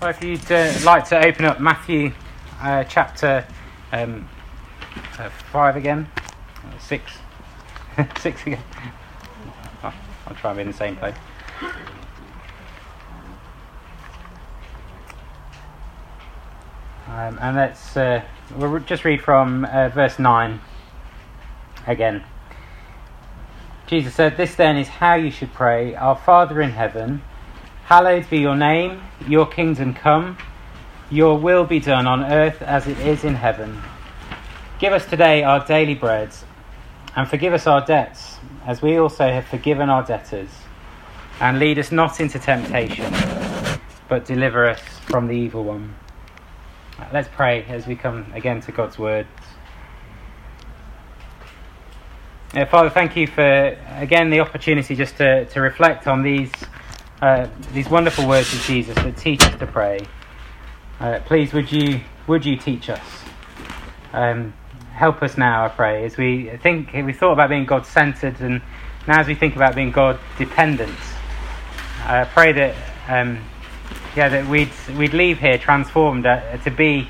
Well, if you'd uh, like to open up Matthew uh, chapter um, uh, 5 again, uh, 6, 6 again. I'll try and be in the same place. Um, and let's uh, we'll just read from uh, verse 9 again. Jesus said, This then is how you should pray Our Father in heaven, hallowed be your name, your kingdom come, your will be done on earth as it is in heaven. Give us today our daily bread, and forgive us our debts, as we also have forgiven our debtors. And lead us not into temptation, but deliver us from the evil one. Let's pray as we come again to God's word. Father, thank you for again the opportunity just to, to reflect on these uh, these wonderful words of Jesus that teach us to pray. Uh, please, would you would you teach us? Um, help us now, I pray, as we think we thought about being God centered, and now as we think about being God dependent. I pray that um, yeah that we'd we'd leave here transformed uh, to be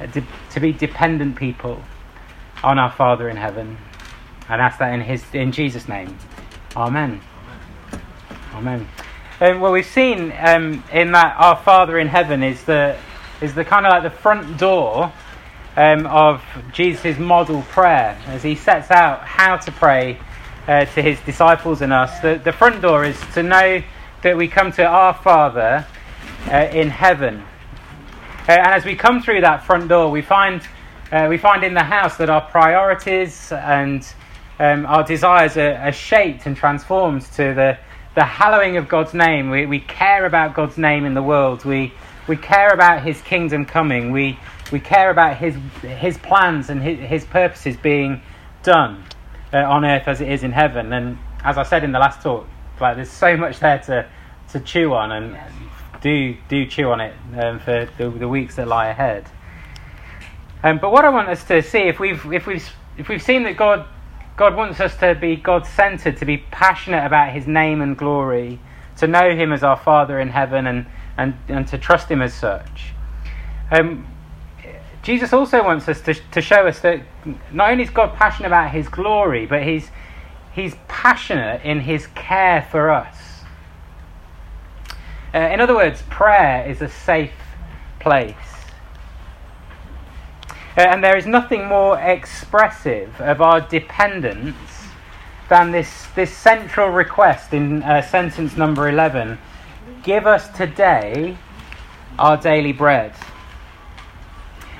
uh, to be dependent people on our Father in heaven. And ask that in his in Jesus' name. Amen. Amen. Um, well, we've seen um, in that our Father in heaven is the is the kind of like the front door um, of Jesus' model prayer as he sets out how to pray uh, to his disciples and us. The, the front door is to know that we come to our Father uh, in heaven. Uh, and as we come through that front door, we find uh, we find in the house that our priorities and um, our desires are, are, shaped and transformed to the, the hallowing of God's name. We, we care about God's name in the world. We, we care about His kingdom coming. We, we care about His, his plans and His, his purposes being done uh, on earth as it is in heaven. And as I said in the last talk, like there's so much there to, to chew on, and do, do chew on it um, for the, the weeks that lie ahead. Um, but what I want us to see, if we've, if we've, if we've seen that God God wants us to be God centered, to be passionate about His name and glory, to know Him as our Father in heaven, and, and, and to trust Him as such. Um, Jesus also wants us to, to show us that not only is God passionate about His glory, but He's, he's passionate in His care for us. Uh, in other words, prayer is a safe place. Uh, and there is nothing more expressive of our dependence than this, this central request in uh, sentence number 11 Give us today our daily bread.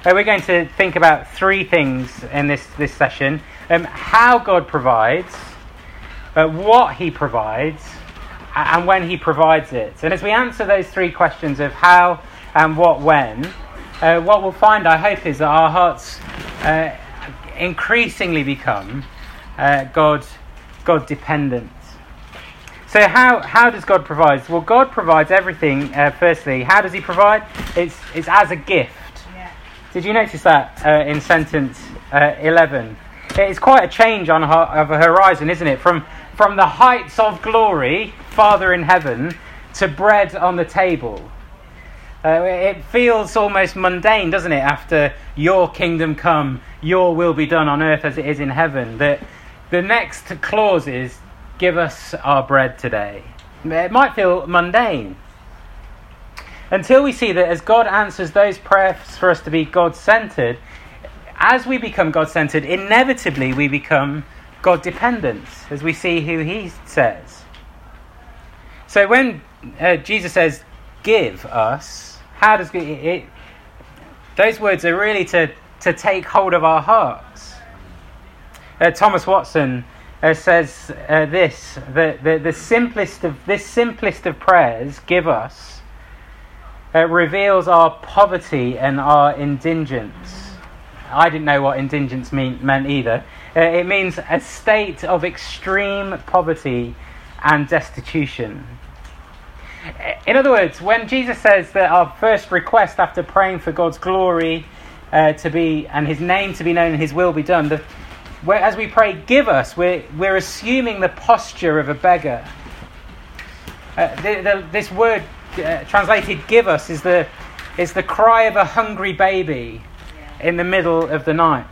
Uh, we're going to think about three things in this, this session um, how God provides, uh, what He provides, and when He provides it. And as we answer those three questions of how and what, when, uh, what we'll find, I hope, is that our hearts uh, increasingly become uh, God, God dependent. So, how, how does God provide? Well, God provides everything, uh, firstly. How does He provide? It's, it's as a gift. Yeah. Did you notice that uh, in sentence uh, 11? It's quite a change on her, of a horizon, isn't it? From, from the heights of glory, Father in heaven, to bread on the table. Uh, it feels almost mundane, doesn't it, after your kingdom come, your will be done on earth as it is in heaven. That the next clause is, give us our bread today. It might feel mundane. Until we see that as God answers those prayers for us to be God centered, as we become God centered, inevitably we become God dependent, as we see who He says. So when uh, Jesus says, give us, how does it, it those words are really to, to take hold of our hearts. Uh, Thomas Watson uh, says uh, this that the, the simplest of this simplest of prayers, give us, uh, reveals our poverty and our indigence. I didn't know what indigence mean, meant either. Uh, it means a state of extreme poverty and destitution. In other words, when Jesus says that our first request after praying for God's glory uh, to be and His name to be known and His will be done, the, as we pray, give us, we're, we're assuming the posture of a beggar. Uh, the, the, this word uh, translated give us is the, is the cry of a hungry baby in the middle of the night.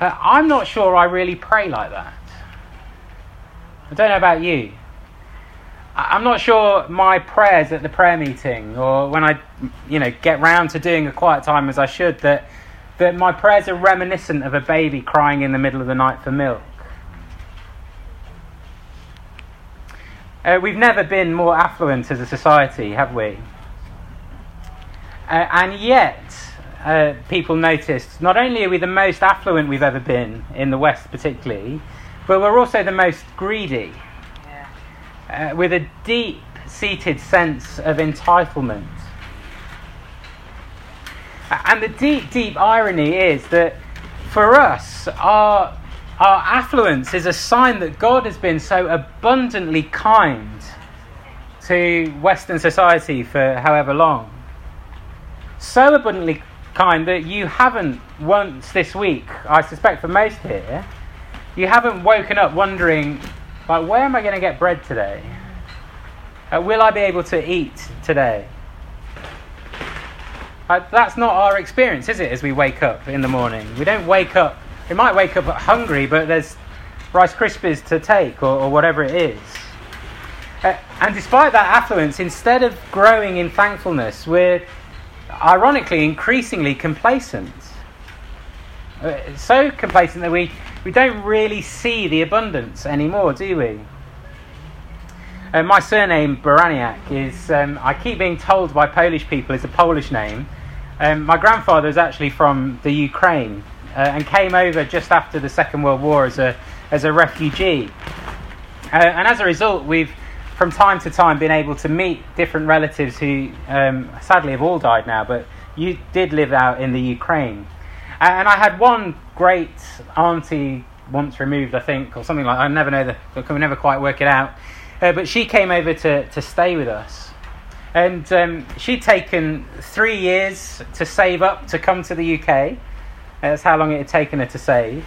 Uh, I'm not sure I really pray like that. I don't know about you. I'm not sure my prayers at the prayer meeting or when I, you know, get round to doing a quiet time as I should that that my prayers are reminiscent of a baby crying in the middle of the night for milk. Uh, we've never been more affluent as a society, have we? Uh, and yet, uh, people noticed not only are we the most affluent we've ever been in the West, particularly, but we're also the most greedy. Uh, with a deep seated sense of entitlement. And the deep, deep irony is that for us, our, our affluence is a sign that God has been so abundantly kind to Western society for however long. So abundantly kind that you haven't once this week, I suspect for most here, you haven't woken up wondering, like, where am I going to get bread today? Uh, will I be able to eat today? Uh, that's not our experience, is it, as we wake up in the morning? We don't wake up, we might wake up hungry, but there's Rice Krispies to take or, or whatever it is. Uh, and despite that affluence, instead of growing in thankfulness, we're ironically increasingly complacent. Uh, so complacent that we, we don't really see the abundance anymore, do we? Uh, my surname, Baraniak, is, um, I keep being told by Polish people, is a Polish name. Um, my grandfather is actually from the Ukraine uh, and came over just after the Second World War as a, as a refugee. Uh, and as a result, we've from time to time been able to meet different relatives who um, sadly have all died now, but you did live out in the Ukraine. And I had one great auntie once removed, I think, or something like I never know the, I can never quite work it out. Uh, but she came over to, to stay with us. And um, she'd taken three years to save up to come to the UK. That's how long it had taken her to save.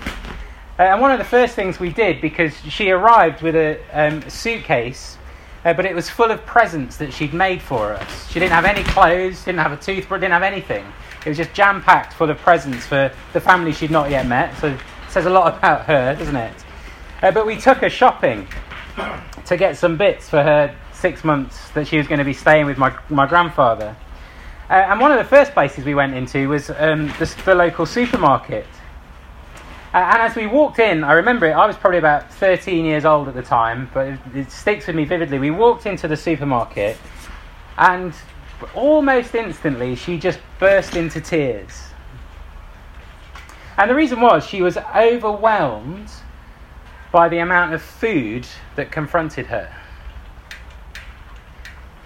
Uh, and one of the first things we did, because she arrived with a um, suitcase, uh, but it was full of presents that she'd made for us. She didn't have any clothes, didn't have a toothbrush, didn't have anything. It was just jam packed full of presents for the family she'd not yet met. So it says a lot about her, doesn't it? Uh, but we took her shopping to get some bits for her six months that she was going to be staying with my, my grandfather. Uh, and one of the first places we went into was um, the, the, local supermarket. Uh, and as we walked in, I remember it, I was probably about 13 years old at the time, but it, it sticks with me vividly. We walked into the supermarket, and almost instantly she just burst into tears. And the reason was she was overwhelmed by the amount of food that confronted her.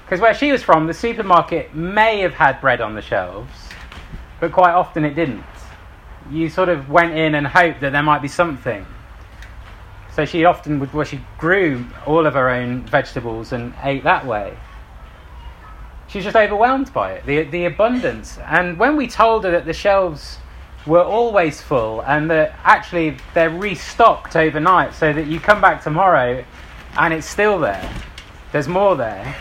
Because where she was from, the supermarket may have had bread on the shelves, but quite often it didn't. You sort of went in and hoped that there might be something. So she often would, well, she grew all of her own vegetables and ate that way. She was just overwhelmed by it, the, the abundance. And when we told her that the shelves were always full and that actually they're restocked overnight so that you come back tomorrow and it's still there. There's more there.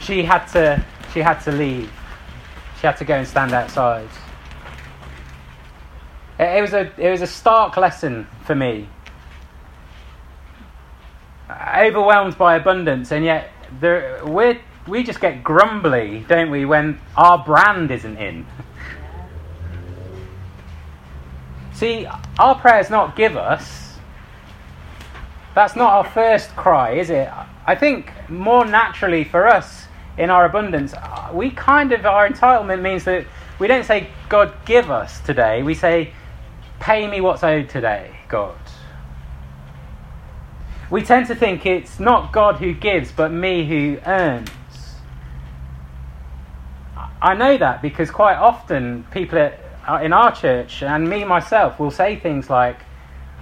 She had to she had to leave. She had to go and stand outside. It, was a it was a stark lesson for me. Overwhelmed by abundance and yet there, we we just get grumbly, don't we, when our brand isn't in. See, our prayers not give us. That's not our first cry, is it? I think more naturally for us in our abundance, we kind of, our entitlement means that we don't say, God, give us today. We say, pay me what's owed today, God. We tend to think it's not God who gives, but me who earns. I know that because quite often people uh, in our church and me myself will say things like,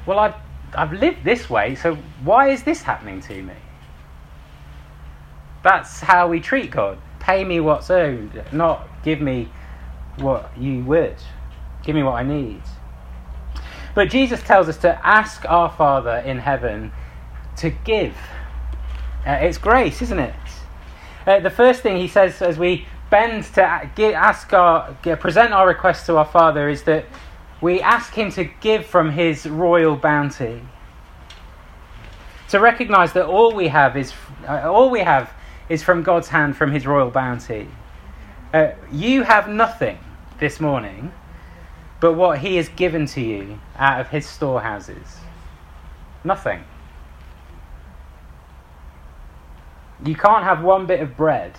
Well, I've, I've lived this way, so why is this happening to me? That's how we treat God. Pay me what's owed, not give me what you would. Give me what I need. But Jesus tells us to ask our Father in heaven to give. Uh, it's grace, isn't it? Uh, the first thing he says as we bend to ask our, present our request to our Father is that we ask Him to give from His royal bounty. To recognize that all we have is uh, all we have is from God's hand, from His royal bounty. Uh, you have nothing this morning, but what He has given to you out of His storehouses. Nothing. You can't have one bit of bread,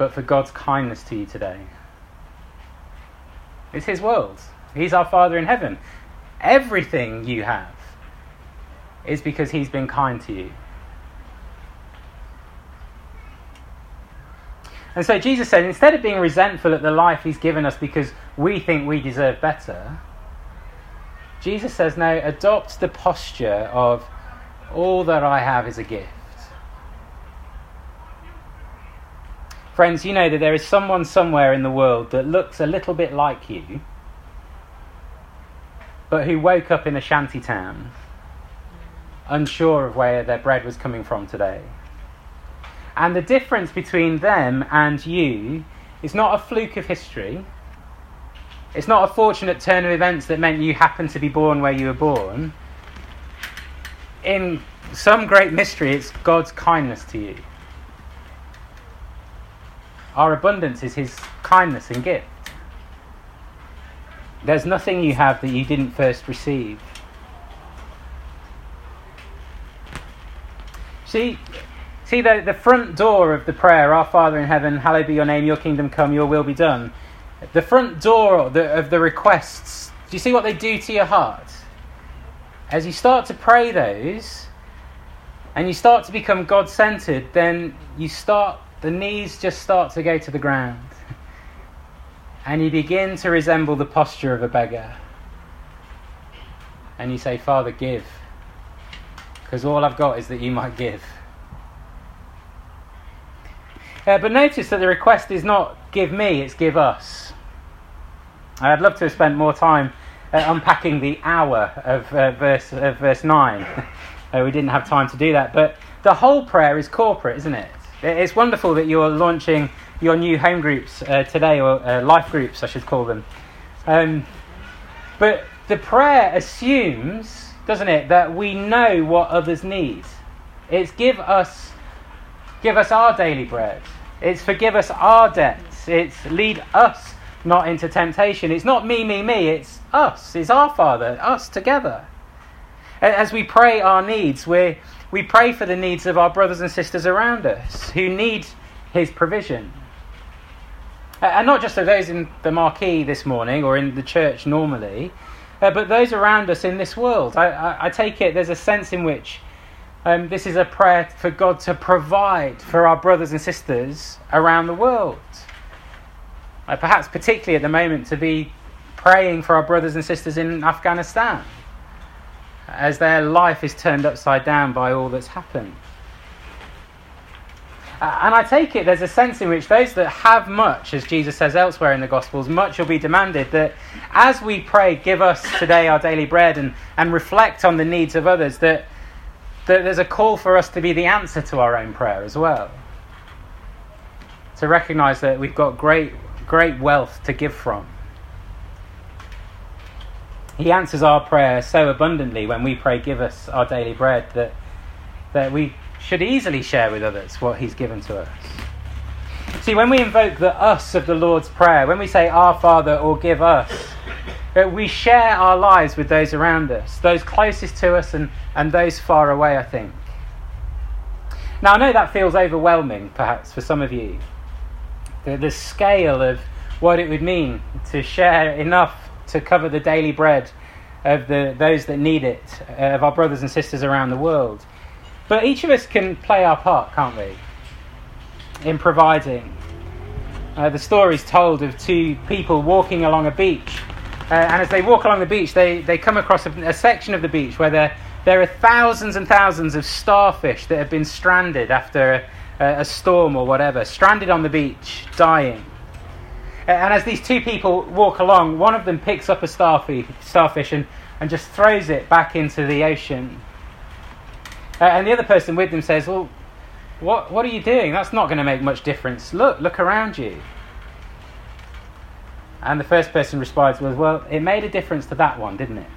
but for God's kindness to you today. It's His world. He's our Father in heaven. Everything you have is because He's been kind to you. And so Jesus said, instead of being resentful at the life He's given us because we think we deserve better, Jesus says, no, adopt the posture of all that I have is a gift. Friends, you know that there is someone somewhere in the world that looks a little bit like you, but who woke up in a shanty town, unsure of where their bread was coming from today. And the difference between them and you is not a fluke of history. It's not a fortunate turn of events that meant you happened to be born where you were born. In some great mystery, it's God's kindness to you. Our abundance is His kindness and gift. There's nothing you have that you didn't first receive. See, see the, the front door of the prayer, Our Father in heaven, hallowed be your name, your kingdom come, your will be done. The front door of the, of the requests, do you see what they do to your heart? As you start to pray those, and you start to become God centered, then you start the knees just start to go to the ground. And you begin to resemble the posture of a beggar. And you say, Father, give. Because all I've got is that you might give. Uh, but notice that the request is not give me, it's give us. I'd love to have spent more time uh, unpacking the our of uh, verse, of verse 9. Uh, we didn't have time to do that. But the whole prayer is corporate, isn't it? It's wonderful that you're launching your new home groups uh, today, or uh, life groups, I should call them. Um, but the prayer assumes, doesn't it, that we know what others need. It's give us, give us our daily bread. It's forgive us our debts. It's lead us not into temptation. It's not me, me, me. It's us. It's our Father, us together. As we pray our needs, we're we pray for the needs of our brothers and sisters around us who need His provision. And not just of those in the marquee this morning or in the church normally, uh, but those around us in this world. I, I, I take it there's a sense in which um, this is a prayer for God to provide for our brothers and sisters around the world. Uh, perhaps, particularly at the moment, to be praying for our brothers and sisters in Afghanistan as their life is turned upside down by all that's happened. Uh, and I take it there's a sense in which those that have much, as Jesus says elsewhere in the Gospels, much will be demanded. That as we pray, give us today our daily bread and, and reflect on the needs of others, that, that there's a call for us to be the answer to our own prayer as well. To recognize that we've got great, great wealth to give from. He answers our prayer so abundantly when we pray, Give us our daily bread, that, that we should easily share with others what He's given to us. See, when we invoke the us of the Lord's Prayer, when we say Our Father or give us, we share our lives with those around us, those closest to us and, and those far away, I think. Now, I know that feels overwhelming, perhaps, for some of you. The, the scale of what it would mean to share enough to cover the daily bread of the, those that need it, uh, of our brothers and sisters around the world. But each of us can play our part, can't we? In providing. Uh, the story is told of two people walking along a beach. Uh, and as they walk along the beach, they, they come across a, a section of the beach where there, there are thousands and thousands of starfish that have been stranded after a, a storm or whatever, stranded on the beach, dying. And as these two people walk along, one of them picks up a starfish, and, and just throws it back into the ocean. Uh, and the other person with them says, Well, what, what are you doing? That's not going to make much difference. Look, look around you. And the first person responds, Well, well it made a difference to that one, didn't it?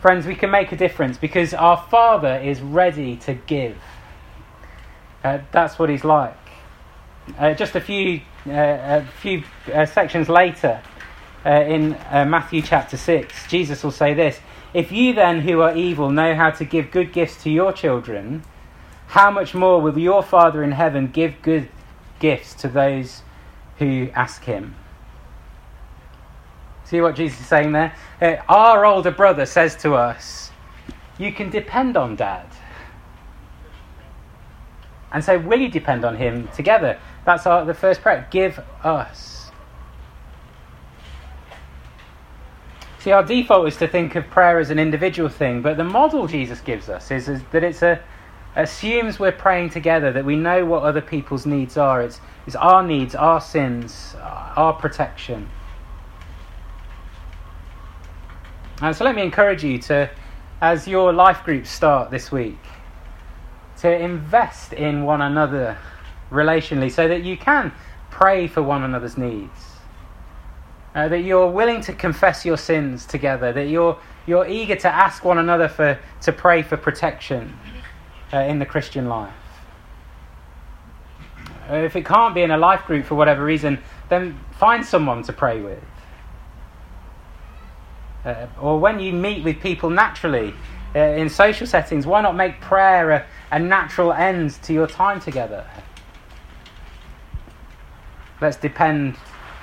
Friends, we can make a difference because our Father is ready to give. Uh, that's what He's like. Uh, just a few, uh, a few uh, sections later, uh, in Matthew chapter 6, Jesus will say this If you then, who are evil, know how to give good gifts to your children, how much more will your Father in heaven give good gifts to those who ask Him? See what Jesus is saying there? Uh, our older brother says to us, You can depend on dad. And so, will you depend on him together? That's our, the first prayer. Give us. See, our default is to think of prayer as an individual thing, but the model Jesus gives us is, is that it's a assumes we're praying together, that we know what other people's needs are. It's, it's our needs, our sins, our protection. And so let me encourage you to, as your life groups start this week, to invest in one another relationally so that you can pray for one another's needs. Uh, that you're willing to confess your sins together, that you're, you're eager to ask one another for, to pray for protection uh, in the Christian life. Uh, if it can't be in a life group for whatever reason, then find someone to pray with. Uh, or when you meet with people naturally uh, in social settings, why not make prayer a, a natural end to your time together? Let's depend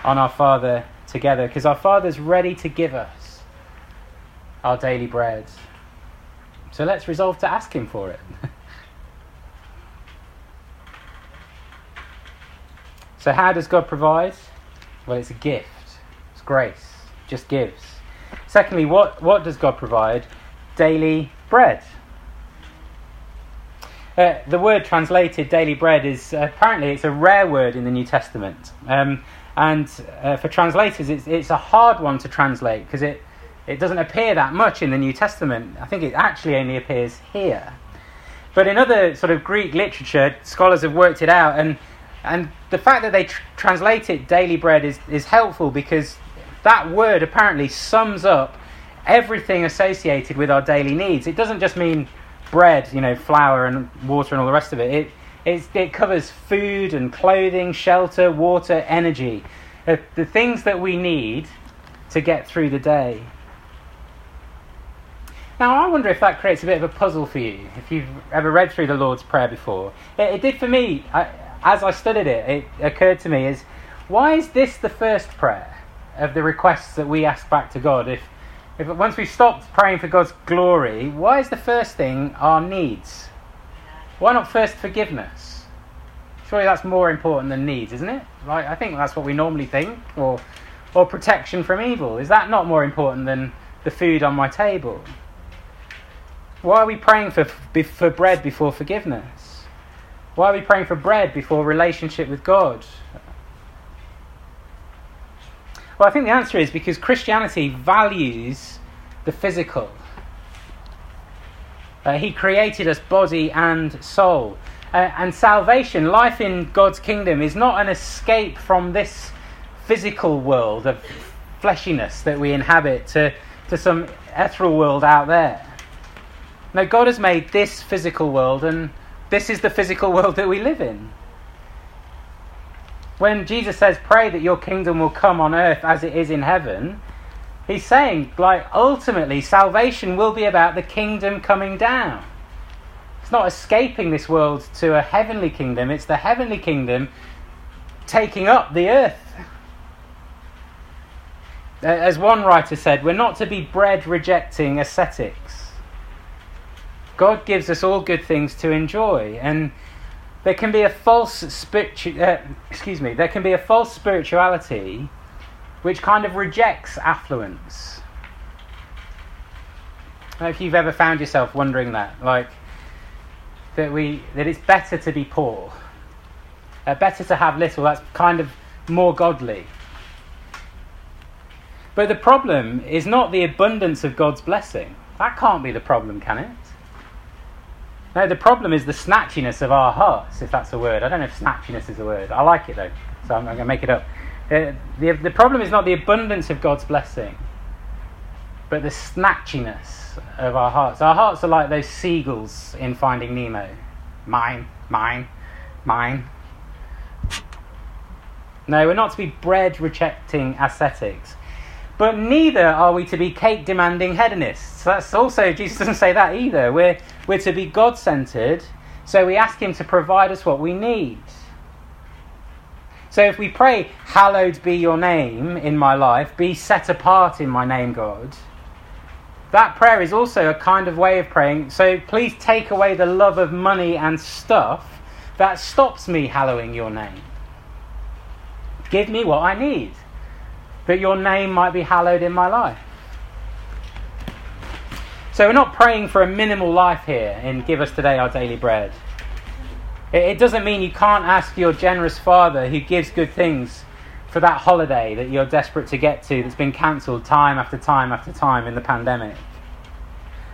on our Father together because our Father's ready to give us our daily bread. So let's resolve to ask Him for it. so, how does God provide? Well, it's a gift, it's grace, just gives. Secondly, what, what does God provide? Daily bread. Uh, the word translated daily bread is uh, apparently it's a rare word in the New Testament, um, and uh, for translators it's, it's a hard one to translate because it it doesn't appear that much in the New Testament. I think it actually only appears here, but in other sort of Greek literature, scholars have worked it out, and and the fact that they tr- translate it daily bread is is helpful because that word apparently sums up everything associated with our daily needs. It doesn't just mean bread, you know, flour and water and all the rest of it. It, it covers food and clothing, shelter, water, energy. The, the things that we need to get through the day. Now, I wonder if that creates a bit of a puzzle for you, if you've ever read through the Lord's Prayer before. It, it did for me. I, as I studied it, it occurred to me is why is this the first prayer? of the requests that we ask back to God. If, if once we've stopped praying for God's glory, why is the first thing our needs? Why not first forgiveness? Surely that's more important than needs, isn't it? Right? I think that's what we normally think, or or protection from evil. Is that not more important than the food on my table? Why are we praying for for bread before forgiveness? Why are we praying for bread before relationship with God? Well, I think the answer is because Christianity values the physical. Uh, he created us body and soul. Uh, and salvation, life in God's kingdom, is not an escape from this physical world of fleshiness that we inhabit to, to some ethereal world out there. No, God has made this physical world, and this is the physical world that we live in. When Jesus says, Pray that your kingdom will come on earth as it is in heaven, he's saying, like, ultimately, salvation will be about the kingdom coming down. It's not escaping this world to a heavenly kingdom, it's the heavenly kingdom taking up the earth. As one writer said, we're not to be bread rejecting ascetics. God gives us all good things to enjoy, and there can be a false spiritu- uh, excuse me, there can be a false spirituality which kind of rejects affluence. if you've ever found yourself wondering that, like that we that it's better to be poor, uh, better to have little. That's kind of more godly. But the problem is not the abundance of God's blessing. That can't be the problem, can it? No, the problem is the snatchiness of our hearts, if that's a word. I don't know if snatchiness is a word. I like it though, so I'm, I'm going to make it up. Uh, the, the problem is not the abundance of God's blessing, but the snatchiness of our hearts. Our hearts are like those seagulls in Finding Nemo mine, mine, mine. No, we're not to be bread rejecting ascetics. But neither are we to be cake demanding hedonists. That's also, Jesus doesn't say that either. We're, we're to be God centered, so we ask Him to provide us what we need. So if we pray, Hallowed be your name in my life, be set apart in my name, God, that prayer is also a kind of way of praying. So please take away the love of money and stuff that stops me hallowing your name. Give me what I need, that your name might be hallowed in my life. So we're not praying for a minimal life here in Give Us Today Our Daily Bread. It doesn't mean you can't ask your generous Father who gives good things for that holiday that you're desperate to get to that's been cancelled time after time after time in the pandemic.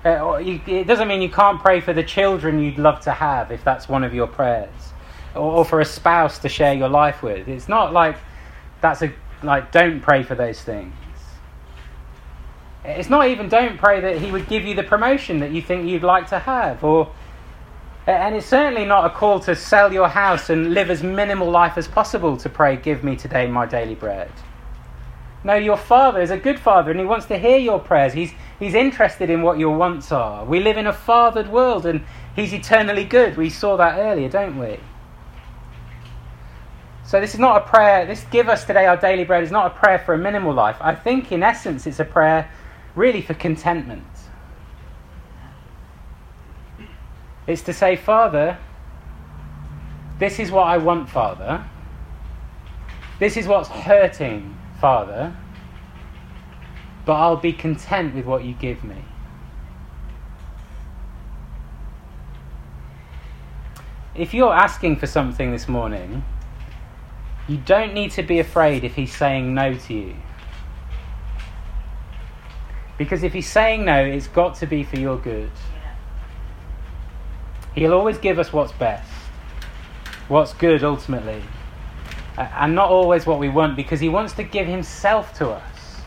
Uh, it doesn't mean you can't pray for the children you'd love to have if that's one of your prayers, or, or for a spouse to share your life with. It's not like that's a like don't pray for those things. It's not even don't pray that he would give you the promotion that you think you'd like to have, or and it's certainly not a call to sell your house and live as minimal life as possible to pray, Give me today my daily bread. No, your Father is a good Father and He wants to hear your prayers. He's, he's interested in what your wants are. We live in a fathered world and He's eternally good. We saw that earlier, don't we? So, this is not a prayer, this give us today our daily bread is not a prayer for a minimal life. I think, in essence, it's a prayer really for contentment. It's to say, Father, this is what I want, Father. This is what's hurting, Father. But I'll be content with what you give me. If you're asking for something this morning, you don't need to be afraid if he's saying no to you. Because if he's saying no, it's got to be for your good. He'll always give us what's best, what's good ultimately, and not always what we want because He wants to give Himself to us.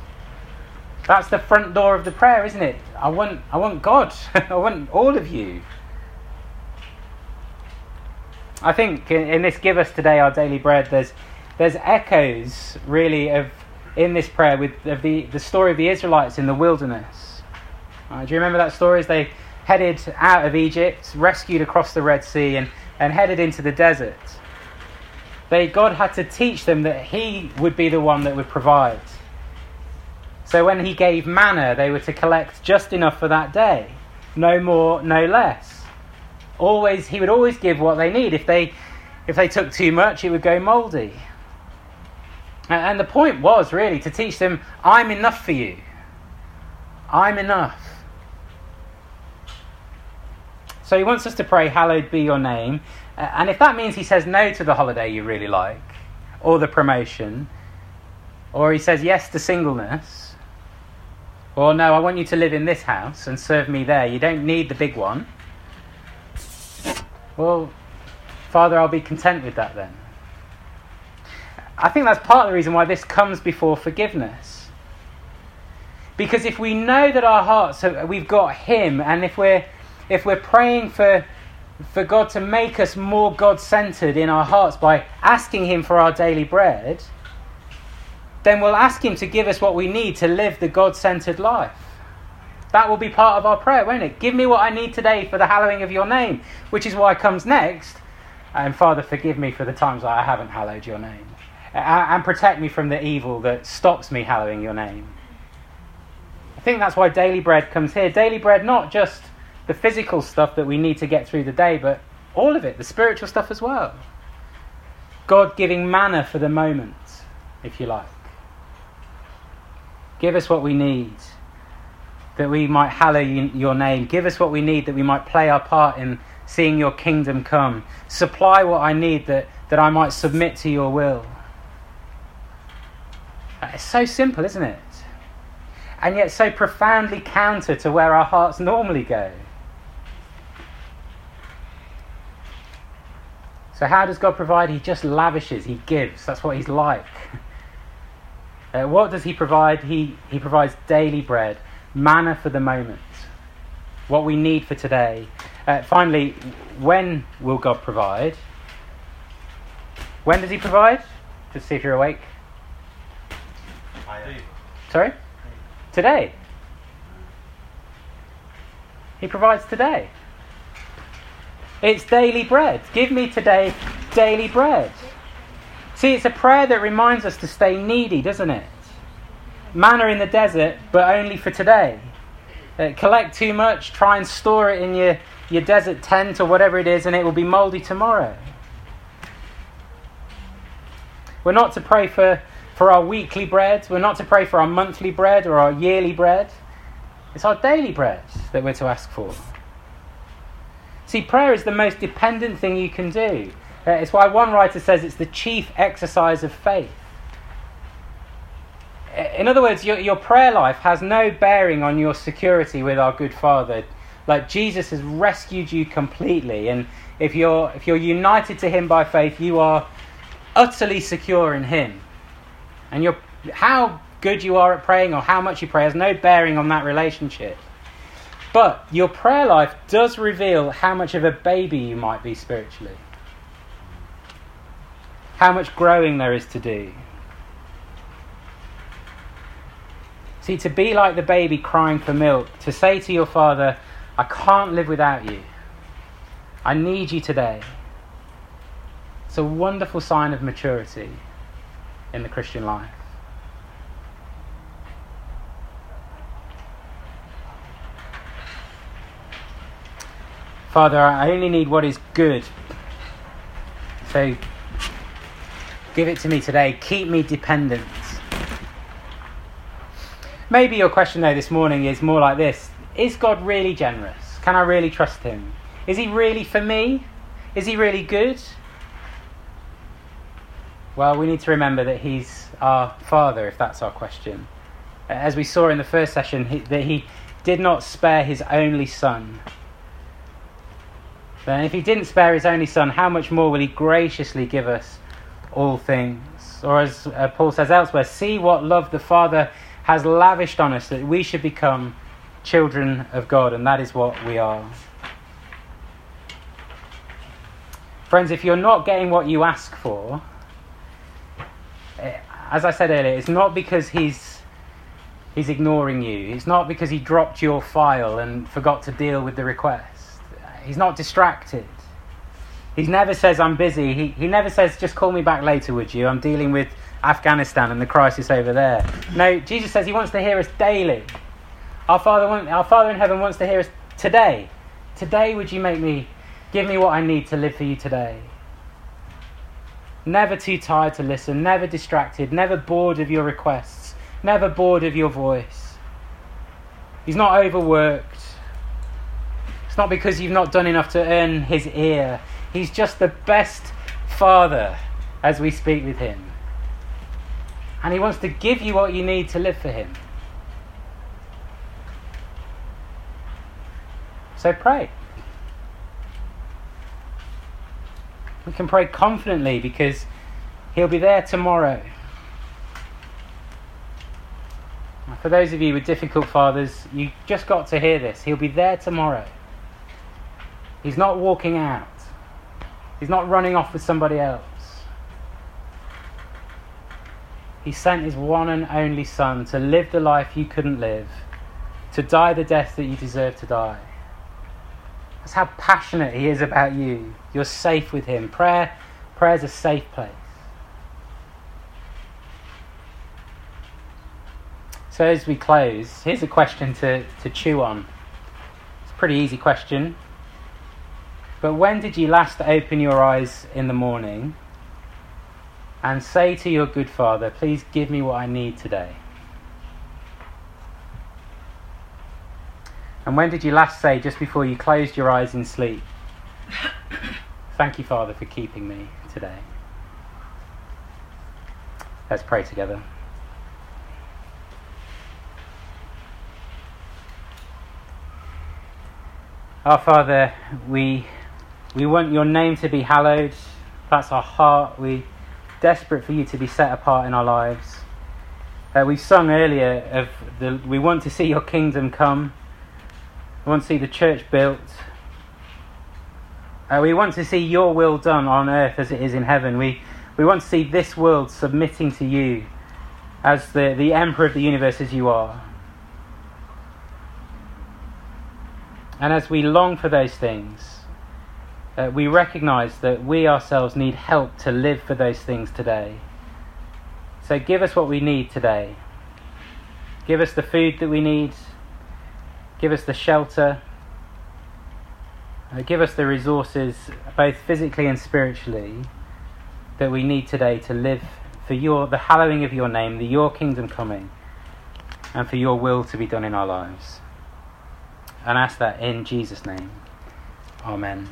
That's the front door of the prayer, isn't it? I want, I want God. I want all of you. I think in this give us today our daily bread, there's there's echoes really of in this prayer with of the, the story of the Israelites in the wilderness. Uh, do you remember that story as they headed out of Egypt, rescued across the Red Sea, and, and headed into the desert. They, God had to teach them that He would be the one that would provide. So when He gave manna, they were to collect just enough for that day, no more, no less. Always, He would always give what they need. If they, if they took too much, it would go mouldy. And the point was really to teach them, I'm enough for you. I'm enough. So he wants us to pray, Hallowed be your name. And if that means he says no to the holiday you really like, or the promotion, or he says yes to singleness, or no, I want you to live in this house and serve me there, you don't need the big one. Well, Father, I'll be content with that then. I think that's part of the reason why this comes before forgiveness. Because if we know that our hearts, have, we've got Him, and if we're if we're praying for, for God to make us more God centered in our hearts by asking Him for our daily bread, then we'll ask Him to give us what we need to live the God centered life. That will be part of our prayer, won't it? Give me what I need today for the hallowing of your name, which is why comes next. And Father, forgive me for the times I haven't hallowed your name. And protect me from the evil that stops me hallowing your name. I think that's why daily bread comes here. Daily bread, not just the physical stuff that we need to get through the day, but all of it, the spiritual stuff as well. God giving manna for the moment, if you like. Give us what we need that we might hallow your name. Give us what we need that we might play our part in seeing your kingdom come. Supply what I need that, that I might submit to your will. It's so simple, isn't it? and yet so profoundly counter to where our hearts normally go. So, how does God provide? He just lavishes, He gives. That's what He's like. Uh, what does He provide? He, he provides daily bread, manna for the moment, what we need for today. Uh, finally, when will God provide? When does He provide? Just see if you're awake. Sorry? Today. He provides today. It's daily bread. Give me today daily bread. See, it's a prayer that reminds us to stay needy, doesn't it? Manna in the desert, but only for today. Uh, collect too much, try and store it in your, your desert tent or whatever it is, and it will be mouldy tomorrow. We're not to pray for, for our weekly bread, we're not to pray for our monthly bread or our yearly bread. It's our daily bread that we're to ask for. See, prayer is the most dependent thing you can do. Uh, it's why one writer says it's the chief exercise of faith. In other words, your, your prayer life has no bearing on your security with our good Father. Like Jesus has rescued you completely, and if you're if you're united to Him by faith, you are utterly secure in Him. And you how good you are at praying or how much you pray has no bearing on that relationship. But your prayer life does reveal how much of a baby you might be spiritually, how much growing there is to do. See, to be like the baby crying for milk, to say to your father, I can't live without you. I need you today. It's a wonderful sign of maturity in the Christian life. Father, I only need what is good. So give it to me today. Keep me dependent. Maybe your question, though, this morning is more like this Is God really generous? Can I really trust Him? Is He really for me? Is He really good? Well, we need to remember that He's our Father, if that's our question. As we saw in the first session, he, that He did not spare His only Son then if he didn't spare his only son, how much more will he graciously give us all things? Or as uh, Paul says elsewhere, see what love the Father has lavished on us that we should become children of God, and that is what we are. Friends, if you're not getting what you ask for, eh, as I said earlier, it's not because he's he's ignoring you. It's not because he dropped your file and forgot to deal with the request. He's not distracted. He never says, I'm busy. He, he never says, just call me back later, would you? I'm dealing with Afghanistan and the crisis over there. No, Jesus says he wants to hear us daily. Our Father, our Father in heaven wants to hear us today. Today, would you make me, give me what I need to live for you today? Never too tired to listen, never distracted, never bored of your requests, never bored of your voice. He's not overworked. It's not because you've not done enough to earn his ear. He's just the best father as we speak with him. And he wants to give you what you need to live for him. So pray. We can pray confidently because he'll be there tomorrow. For those of you with difficult fathers, you just got to hear this. He'll be there tomorrow. He's not walking out. He's not running off with somebody else. He sent his one and only Son to live the life you couldn't live, to die the death that you deserve to die. That's how passionate he is about you. You're safe with him. Prayer, prayer is a safe place. So as we close, here's a question to, to chew on. It's a pretty easy question. But when did you last open your eyes in the morning and say to your good father, Please give me what I need today. And when did you last say, just before you closed your eyes in sleep, Thank you, Father, for keeping me today? Let's pray together. Our Father, we, we want your name to be hallowed. That's our heart. We desperate for you to be set apart in our lives. Uh, we sung earlier of the we want to see your kingdom come. We want to see the church built. Uh, we want to see your will done on earth as it is in heaven. We we want to see this world submitting to you as the, the emperor of the universe as you are. And as we long for those things, uh, we recognize that we ourselves need help to live for those things today. So give us what we need today. Give us the food that we need. Give us the shelter. Uh, give us the resources, both physically and spiritually, that we need today to live for your the hallowing of your name, the your kingdom coming, and for your will to be done in our lives. And ask that in Jesus' name. Amen.